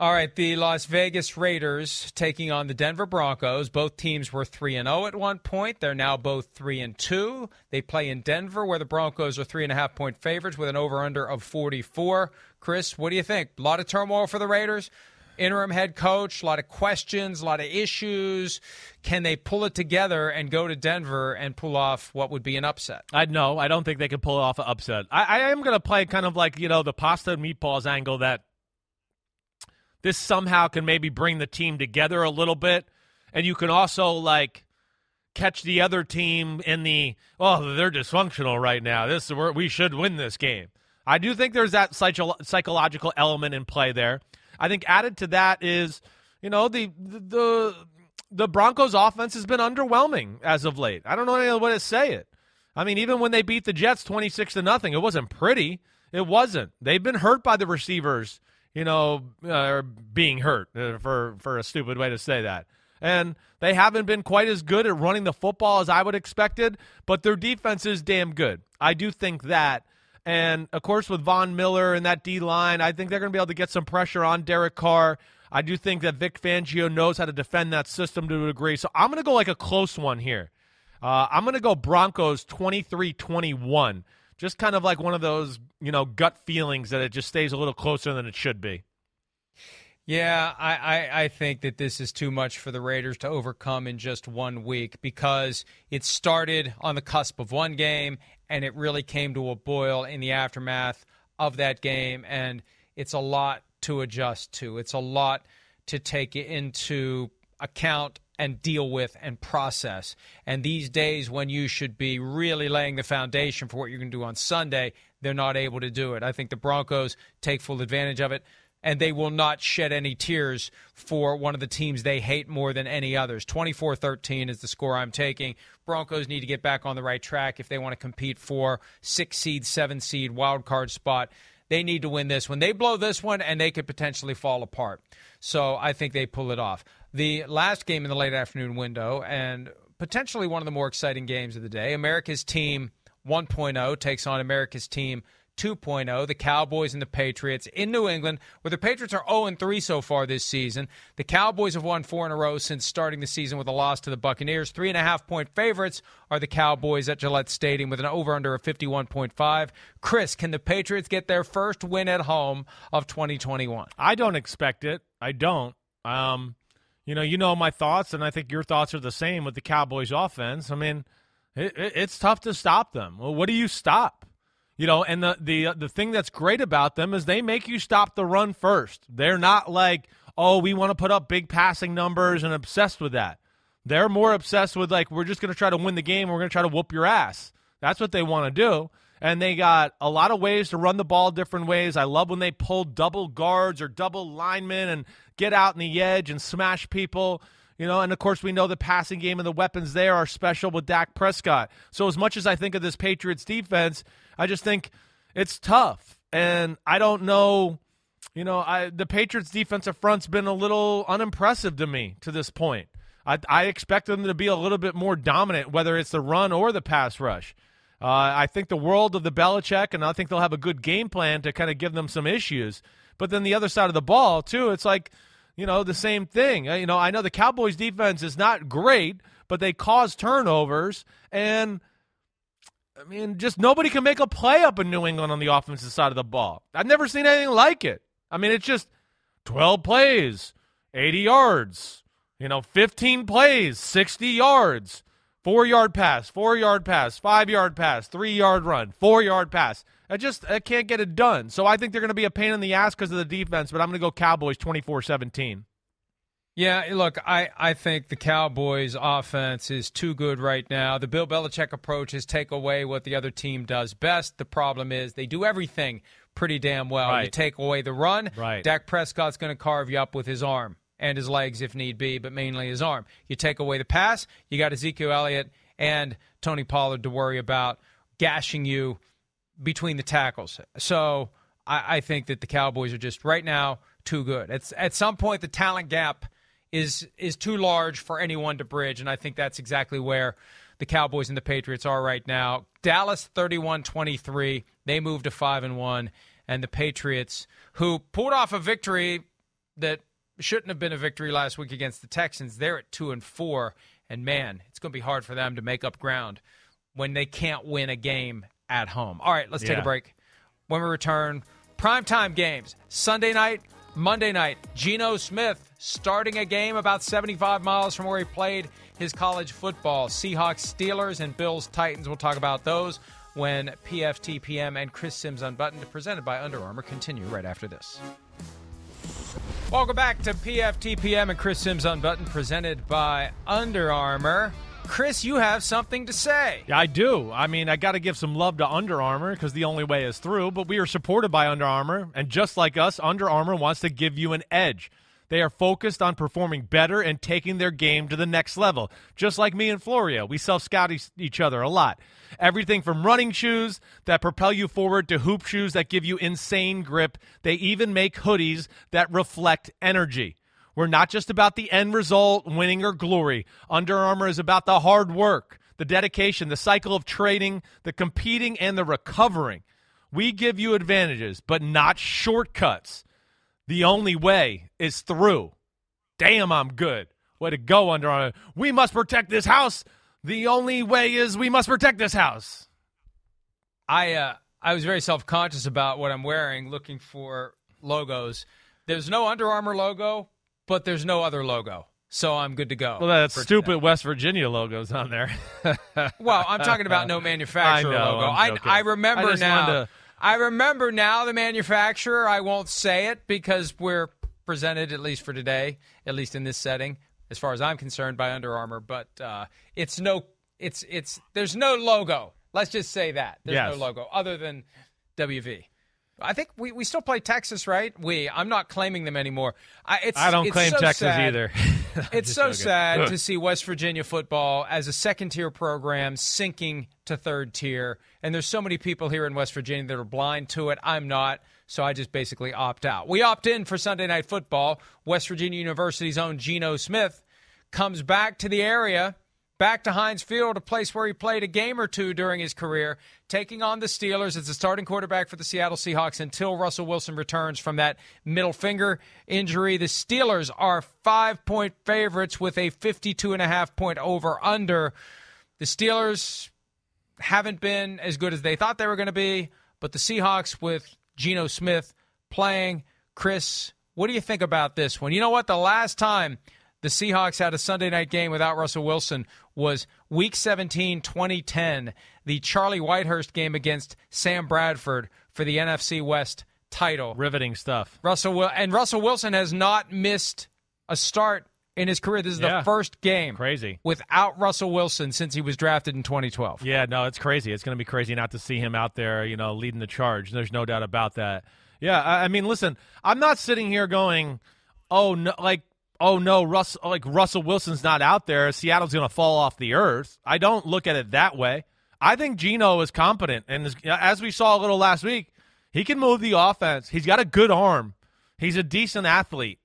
All right, the Las Vegas Raiders taking on the Denver Broncos. Both teams were 3 and 0 at one point. They're now both 3 and 2. They play in Denver where the Broncos are 3.5 point favorites with an over under of 44. Chris, what do you think? A lot of turmoil for the Raiders. Interim head coach, a lot of questions, a lot of issues. Can they pull it together and go to Denver and pull off what would be an upset? I know. I don't think they can pull off an upset. I, I am going to play kind of like, you know, the pasta and meatballs angle that this somehow can maybe bring the team together a little bit. And you can also, like, catch the other team in the, oh, they're dysfunctional right now. This We should win this game. I do think there's that psycho- psychological element in play there. I think added to that is, you know, the, the, the Broncos offense has been underwhelming as of late. I don't know any other way to say it. I mean, even when they beat the Jets 26 to nothing, it wasn't pretty. It wasn't. They've been hurt by the receivers you know, uh, being hurt uh, for for a stupid way to say that. And they haven't been quite as good at running the football as I would expected, but their defense is damn good. I do think that. And of course, with Von Miller and that D line, I think they're going to be able to get some pressure on Derek Carr. I do think that Vic Fangio knows how to defend that system to a degree. So I'm going to go like a close one here. Uh, I'm going to go Broncos 23 21 just kind of like one of those, you know, gut feelings that it just stays a little closer than it should be. Yeah, I, I, I, think that this is too much for the Raiders to overcome in just one week because it started on the cusp of one game and it really came to a boil in the aftermath of that game. And it's a lot to adjust to, it's a lot to take into account and deal with and process. And these days, when you should be really laying the foundation for what you're going to do on Sunday, they're not able to do it. I think the Broncos take full advantage of it, and they will not shed any tears for one of the teams they hate more than any others. 24 13 is the score I'm taking. Broncos need to get back on the right track if they want to compete for six seed, seven seed, wild card spot. They need to win this one. They blow this one, and they could potentially fall apart. So I think they pull it off. The last game in the late afternoon window, and potentially one of the more exciting games of the day, America's team 1.0 takes on America's team 2.0, the Cowboys and the Patriots in New England, where the Patriots are 0 3 so far this season. The Cowboys have won four in a row since starting the season with a loss to the Buccaneers. Three and a half point favorites are the Cowboys at Gillette Stadium with an over under of 51.5. Chris, can the Patriots get their first win at home of 2021? I don't expect it. I don't. Um, you know, you know my thoughts, and I think your thoughts are the same with the Cowboys offense. I mean, it, it, it's tough to stop them. Well, what do you stop? You know, and the the uh, the thing that's great about them is they make you stop the run first. They're not like, oh, we want to put up big passing numbers and obsessed with that. They're more obsessed with like we're just going to try to win the game. We're going to try to whoop your ass. That's what they want to do. And they got a lot of ways to run the ball different ways. I love when they pull double guards or double linemen and get out in the edge and smash people. You know, and of course, we know the passing game and the weapons there are special with Dak Prescott. So, as much as I think of this Patriots defense, I just think it's tough. And I don't know, you know, I, the Patriots defensive front's been a little unimpressive to me to this point. I, I expect them to be a little bit more dominant, whether it's the run or the pass rush. Uh, I think the world of the Belichick, and I think they'll have a good game plan to kind of give them some issues. But then the other side of the ball, too, it's like, you know, the same thing. Uh, you know, I know the Cowboys defense is not great, but they cause turnovers and I mean, just nobody can make a play up in New England on the offensive side of the ball. I've never seen anything like it. I mean, it's just 12 plays, 80 yards, you know, 15 plays, 60 yards, four yard pass, four yard pass, five yard pass, three yard run, four yard pass. I just I can't get it done. So I think they're going to be a pain in the ass because of the defense, but I'm going to go Cowboys 24 17. Yeah, look, I, I think the Cowboys' offense is too good right now. The Bill Belichick approach is take away what the other team does best. The problem is they do everything pretty damn well. Right. You take away the run, Right. Dak Prescott's going to carve you up with his arm and his legs if need be, but mainly his arm. You take away the pass, you got Ezekiel Elliott and Tony Pollard to worry about gashing you between the tackles. So I, I think that the Cowboys are just right now too good. It's at some point the talent gap is is too large for anyone to bridge, and I think that's exactly where the Cowboys and the Patriots are right now. Dallas 31-23, they moved to 5 and 1, and the Patriots who pulled off a victory that shouldn't have been a victory last week against the Texans, they're at 2 and 4, and man, it's going to be hard for them to make up ground when they can't win a game at home. All right, let's take a break. When we return, primetime games. Sunday night, Monday night. Geno Smith starting a game about 75 miles from where he played his college football. Seahawks, Steelers, and Bills, Titans. We'll talk about those when PFTPM and Chris Sims Unbuttoned, presented by Under Armour, continue right after this. Welcome back to PFTPM and Chris Sims Unbuttoned, presented by Under Armour. Chris, you have something to say. Yeah, I do. I mean, I got to give some love to Under Armour because the only way is through. But we are supported by Under Armour, and just like us, Under Armour wants to give you an edge. They are focused on performing better and taking their game to the next level. Just like me and Florio, we self scout each other a lot. Everything from running shoes that propel you forward to hoop shoes that give you insane grip. They even make hoodies that reflect energy. We're not just about the end result, winning or glory. Under Armour is about the hard work, the dedication, the cycle of trading, the competing, and the recovering. We give you advantages, but not shortcuts. The only way is through. Damn, I'm good. Way to go, Under Armour. We must protect this house. The only way is we must protect this house. I uh, I was very self conscious about what I'm wearing, looking for logos. There's no Under Armour logo, but there's no other logo, so I'm good to go. Well, that's stupid today. West Virginia logos on there. Well, I'm talking about no manufacturer I know, logo. I. I remember I now. I remember now the manufacturer. I won't say it because we're presented, at least for today, at least in this setting, as far as I'm concerned, by Under Armour. But uh, it's no, it's it's there's no logo. Let's just say that there's Yes. no logo other than WV. I think we, we still play Texas, right? We. I'm not claiming them anymore. I, it's, I don't claim so Texas sad. either. It's so joking. sad to see West Virginia football as a second tier program sinking to third tier. And there's so many people here in West Virginia that are blind to it. I'm not. So I just basically opt out. We opt in for Sunday night football. West Virginia University's own Geno Smith comes back to the area, back to Heinz Field, a place where he played a game or two during his career, taking on the Steelers as the starting quarterback for the Seattle Seahawks until Russell Wilson returns from that middle finger injury. The Steelers are five point favorites with a 52 and a half point over under. The Steelers haven't been as good as they thought they were going to be, but the Seahawks with Geno Smith playing. Chris, what do you think about this one? You know what? The last time the Seahawks had a Sunday night game without Russell Wilson was week 17, 2010, the Charlie Whitehurst game against Sam Bradford for the NFC West title. Riveting stuff. Russell and Russell Wilson has not missed a start in his career. This is Yeah. the first game Crazy. without Russell Wilson since he was drafted in 2012. Yeah, no, it's crazy. It's going to be crazy not to see him out there, you know, leading the charge. There's no doubt about that. Yeah, I, I mean, listen, I'm not sitting here going, oh no, like, oh no, Russ, like Russell Wilson's not out there. Seattle's going to fall off the earth. I don't look at it that way. I think Geno is competent, and as we saw a little last week, he can move the offense. He's got a good arm. He's a decent athlete.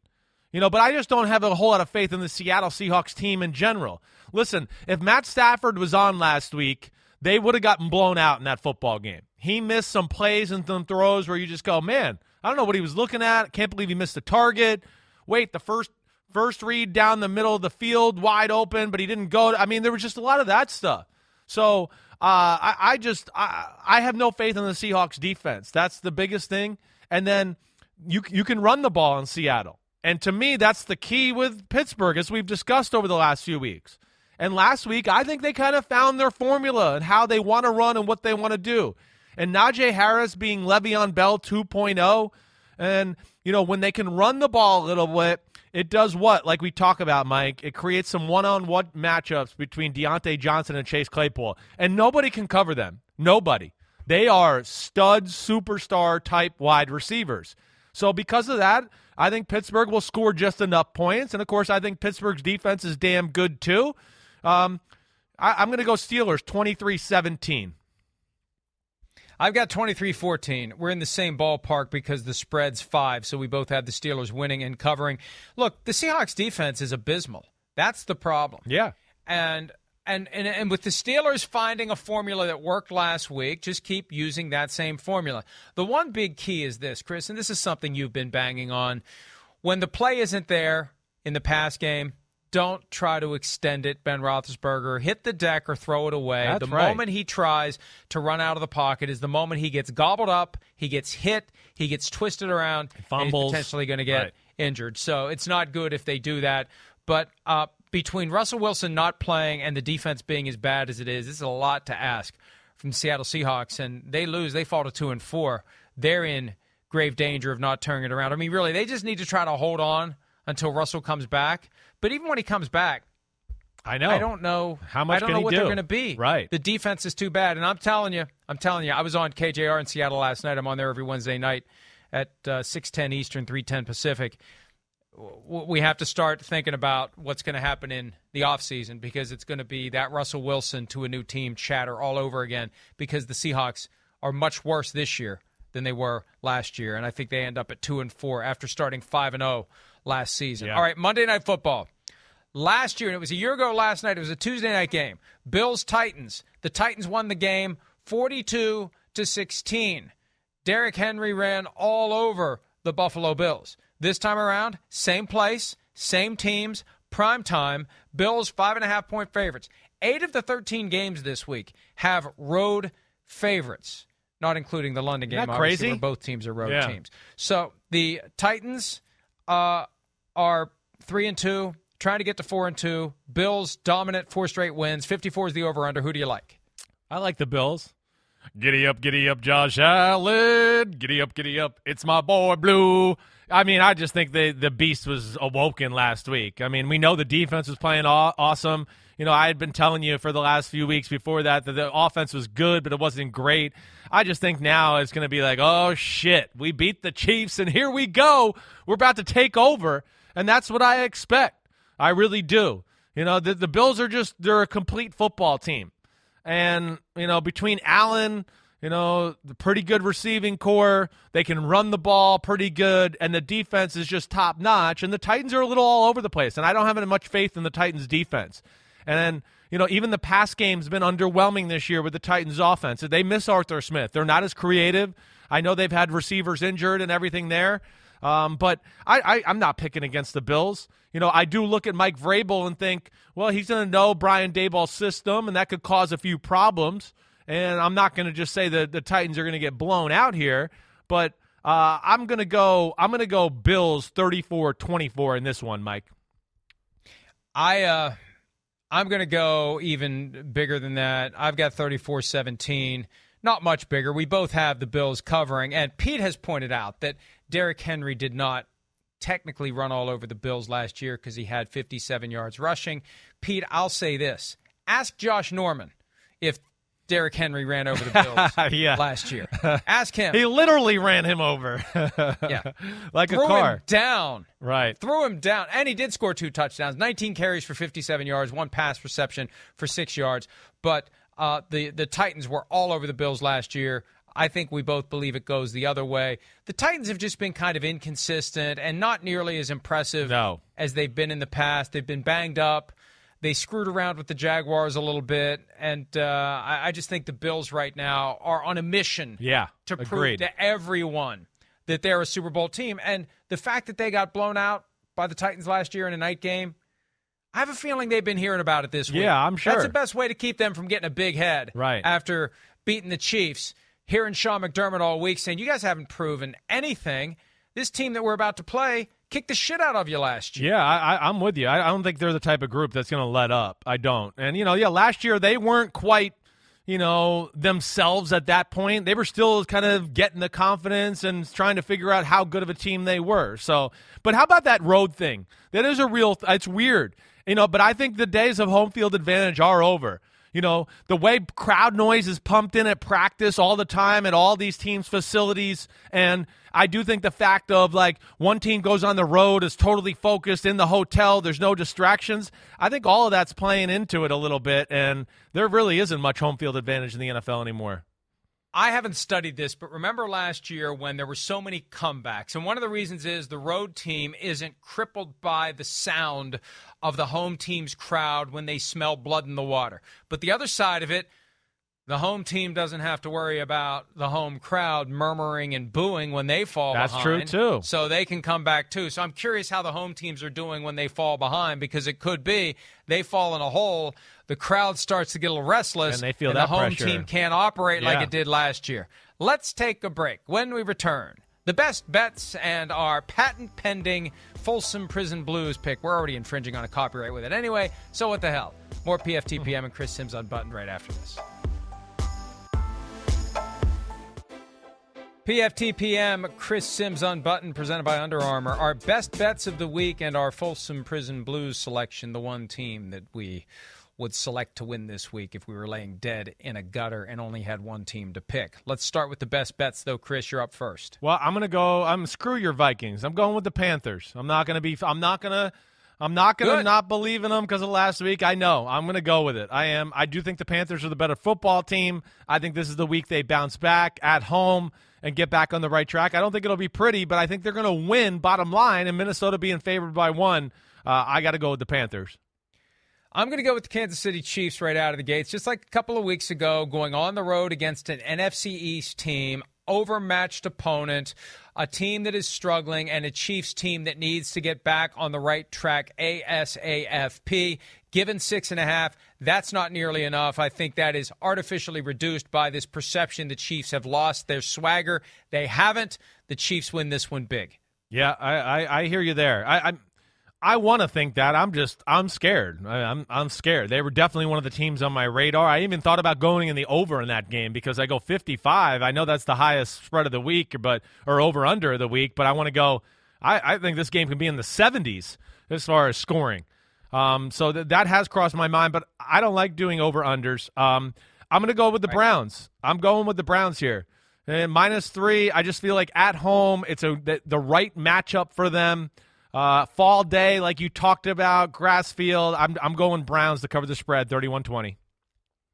You know, but I just don't have a whole lot of faith in the Seattle Seahawks team in general. Listen, if Matt Stafford was on last week, they would have gotten blown out in that football game. He missed some plays and some throws where you just go, man, I don't know what he was looking at. Can't believe he missed the target. wait, the first first read down the middle of the field, wide open, but he didn't go. I mean, there was just a lot of that stuff. So uh, I, I just I, I have no faith in the Seahawks defense. That's the biggest thing. And then you you can run the ball in Seattle. And to me, that's the key with Pittsburgh, as we've discussed over the last few weeks. And last week, I think they kind of found their formula and how they want to run and what they want to do. And Najee Harris being Le'Veon Bell 2.0, and you know when they can run the ball a little bit, it does what? Like we talk about, Mike. It creates some one-on-one matchups between Diontae Johnson and Chase Claypool, and nobody can cover them. Nobody. They are stud, superstar type wide receivers. So because of that, I think Pittsburgh will score just enough points. And of course, I think Pittsburgh's defense is damn good too. Um, I, am going to go Steelers 23 17. I've got 23 14. We're in the same ballpark because the spread's five, so we both have the Steelers winning and covering. Look, the Seahawks defense is abysmal. That's the problem. Yeah. And and, and and with the Steelers finding a formula that worked last week, just keep using that same formula. The one big key is this, Chris, and this is something you've been banging on. When the play isn't there in the pass game, don't try to extend it, Ben Roethlisberger. Hit the deck or throw it away. That's the right. moment he tries to run out of the pocket is the moment he gets gobbled up, he gets hit, he gets twisted around, and he's Fumbles. potentially going to get Right. injured. So it's not good if they do that. But uh, between Russell Wilson not playing and the defense being as bad as it is, this is a lot to ask from Seattle Seahawks. And they lose, they fall to two and four. They're in grave danger of not turning it around. I mean, really, they just need to try to hold on until Russell comes back. But even when he comes back, I know. I don't know How much I don't know what do? they're going to be. Right. The defense is too bad, and I'm telling you, I'm telling you, I was on KJR in Seattle last night. I'm on there every Wednesday night at uh, 6:10 Eastern, 3:10 Pacific. We have to start thinking about what's going to happen in the offseason because it's going to be that Russell Wilson to a new team chatter all over again because the Seahawks are much worse this year than they were last year, and I think they end up at two and four after starting five and zero last season. Yeah. All right, Monday Night Football last year, and it was a year ago last night. It was a Tuesday night game. Bills Titans. The Titans won the game 42 to 16. Derrick Henry ran all over the Buffalo Bills. This time around, same place, same teams, prime time. Bills five and a half point favorites. Eight of the 13 games this week have road favorites, not including the London game. obviously, crazy? where both teams are road Yeah. teams. So the Titans uh, are three and two, trying to get to four and two. Bills dominant, four straight wins. Fifty-four is the over/under. Who do you like? I like the Bills. Giddy up, giddy up, Josh Allen. Giddy up, giddy up. It's my boy Blue. I mean, I just think the the beast was awoken last week. I mean, we know the defense was playing aw- awesome. You know, I had been telling you for the last few weeks before that that the offense was good, but it wasn't great. I just think now it's going to be like, oh shit, we beat the Chiefs, and here we go. We're about to take over, and that's what I expect. I really do. You know, the, the Bills are just they're a complete football team. And, you know, between Allen, you know, the pretty good receiving corps, they can run the ball pretty good, and the defense is just top notch. And the Titans are a little all over the place, and I don't have much faith in the Titans defense. And then, you know, even the pass game's been underwhelming this year with the Titans offense. They miss Arthur Smith. They're not as creative. I know they've had receivers injured and everything there. Um, but I, I, I'm not picking against the Bills. You know, I do look at Mike Vrabel and think, well, he's going to know Brian Daboll's system, and that could cause a few problems. And I'm not going to just say that the Titans are going to get blown out here, but uh, I'm going to go. I'm going to go Bills 34-24 in this one, Mike. I uh I'm going to go even bigger than that. I've got 34-17. Not much bigger. We both have the Bills covering and Pete has pointed out that Derrick Henry did not technically run all over the Bills last year cuz he had 57 yards rushing. Pete, I'll say this. Ask Josh Norman if Derrick Henry ran over the Bills Yeah. last year. Ask him. He literally ran him over. Yeah. like Threw a car. him down. Right. threw him down, and he did score two touchdowns, 19 carries for 57 yards, one pass reception for six yards. But uh, the the Titans were all over the Bills last year. I think we both believe it goes the other way. The Titans have just been kind of inconsistent and not nearly as impressive No. as they've been in the past. They've been banged up. They screwed around with the Jaguars a little bit, and uh, I, I just think the Bills right now are on a mission Yeah. to prove to everyone that they're a Super Bowl team. And the fact that they got blown out by the Titans last year in a night game? I have a feeling they've been hearing about it this week. Yeah, I'm sure. That's the best way to keep them from getting a big head. Right. After beating the Chiefs, hearing Sean McDermott all week saying, you guys haven't proven anything. This team that we're about to play kicked the shit out of you last year. Yeah, I, am with you. I, I don't think they're the type of group that's going to let up. I don't. And, you know, yeah, last year they weren't quite you know, themselves at that point. They were still kind of getting the confidence and trying to figure out how good of a team they were. So, but how about that road thing? That is a real, it's weird, you know, but I think the days of home field advantage are over. You know, the way crowd noise is pumped in at practice all the time at all these teams' facilities. And I do think the fact of like one team goes on the road is totally focused in the hotel, there's no distractions. I think all of that's playing into it a little bit. And there really isn't much home field advantage in the NFL anymore. I haven't studied this, but remember last year when there were so many comebacks? And one of the reasons is the road team isn't crippled by the sound of the home team's crowd when they smell blood in the water. But the other side of it, the home team doesn't have to worry about the home crowd murmuring and booing when they fall That's behind. That's true, too. So they can come back, too. So I'm curious how the home teams are doing when they fall behind because it could be they fall in a hole, the crowd starts to get a little restless, and, they feel and the home pressure. team can't operate yeah. like it did last year. Let's take a break. When we return, the best bets and our patent pending Folsom Prison Blues pick. We're already infringing on a copyright with it anyway, so what the hell? More PFTPM and Chris Sims unbuttoned right after this. PFTPM, Chris Sims Unbuttoned, presented by Under Armour. Our best bets of the week and our Folsom Prison Blues selection, the one team that we would select to win this week if we were laying dead in a gutter and only had one team to pick. Let's start with the best bets, though. Chris, you're up first. Well, I'm gonna go. I'm screw your Vikings. I'm going with the Panthers. I'm not gonna be. I'm not gonna. I'm not going to not believe in them because of last week. I know. I'm going to go with it. I am. I do think the Panthers are the better football team. I think this is the week they bounce back at home and get back on the right track. I don't think it'll be pretty, but I think they're going to win, bottom line, and Minnesota being favored by one. Uh, I got to go with the Panthers. I'm going to go with the Kansas City Chiefs right out of the gates. Just like a couple of weeks ago, going on the road against an NFC East team overmatched opponent, a team that is struggling, and a Chiefs team that needs to get back on the right track ASAFP. Given six and a half, that's not nearly enough. I think that is artificially reduced by this perception the Chiefs have lost their swagger. They haven't. The Chiefs win this one big. Yeah, I, I, I hear you there. I, I'm I want to think that. I'm just I'm scared. I, am I'm scared. They were definitely one of the teams on my radar. I even thought about going in the over in that game because I go 55. I know that's the highest spread of the week, but or over under of the week. But I want to go. I, I think this game can be in the 70s as far as scoring. Um, so th- that has crossed my mind, but I don't like doing over unders. Um, I'm going to go with the Browns. I'm going with the Browns here. And minus three. I just feel like at home, it's a the, the right matchup for them. Uh, fall day, like you talked about, grass field. I'm, I'm going Browns to cover the spread, 31 20.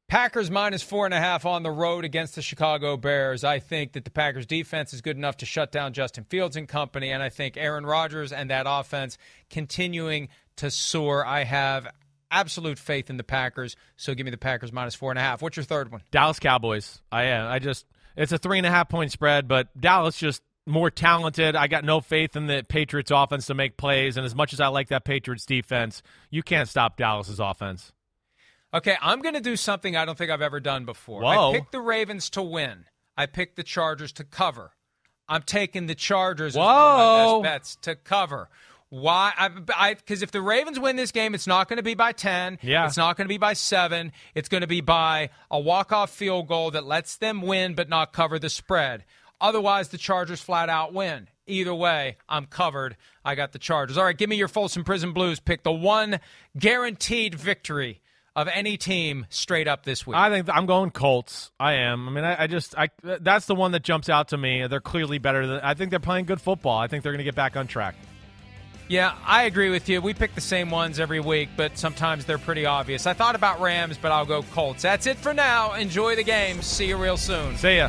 Packers minus four and a half on the road against the Chicago Bears. I think that the Packers defense is good enough to shut down Justin Fields and company, and I think Aaron Rodgers and that offense continuing to soar. I have absolute faith in the Packers, so give me the Packers minus four and a half. What's your third one? Dallas Cowboys. I am. I just it's a three and a half point spread, but Dallas just more talented. I got no faith in the Patriots offense to make plays. And as much as I like that Patriots defense, you can't stop Dallas's offense. Okay, I'm going to do something I don't think I've ever done before. Whoa. I picked the Ravens to win. I picked the Chargers to cover. I'm taking the Chargers Whoa. as one of my best bets to cover. Why? I because if the Ravens win this game, it's not going to be by 10. Yeah. It's not going to be by 7. It's going to be by a walk-off field goal that lets them win but not cover the spread. Otherwise, the Chargers flat out win. Either way, I'm covered. I got the Chargers. All right, give me your Folsom Prison Blues pick. The one guaranteed victory of any team straight up this week. I think I'm going Colts. I am. I mean, I, I, just I that's the one that jumps out to me. They're clearly better than. I think they're playing good football. I think they're going to get back on track. Yeah, I agree with you. We pick the same ones every week, but sometimes they're pretty obvious. I thought about Rams, but I'll go Colts. That's it for now. Enjoy the game. See you real soon. See ya.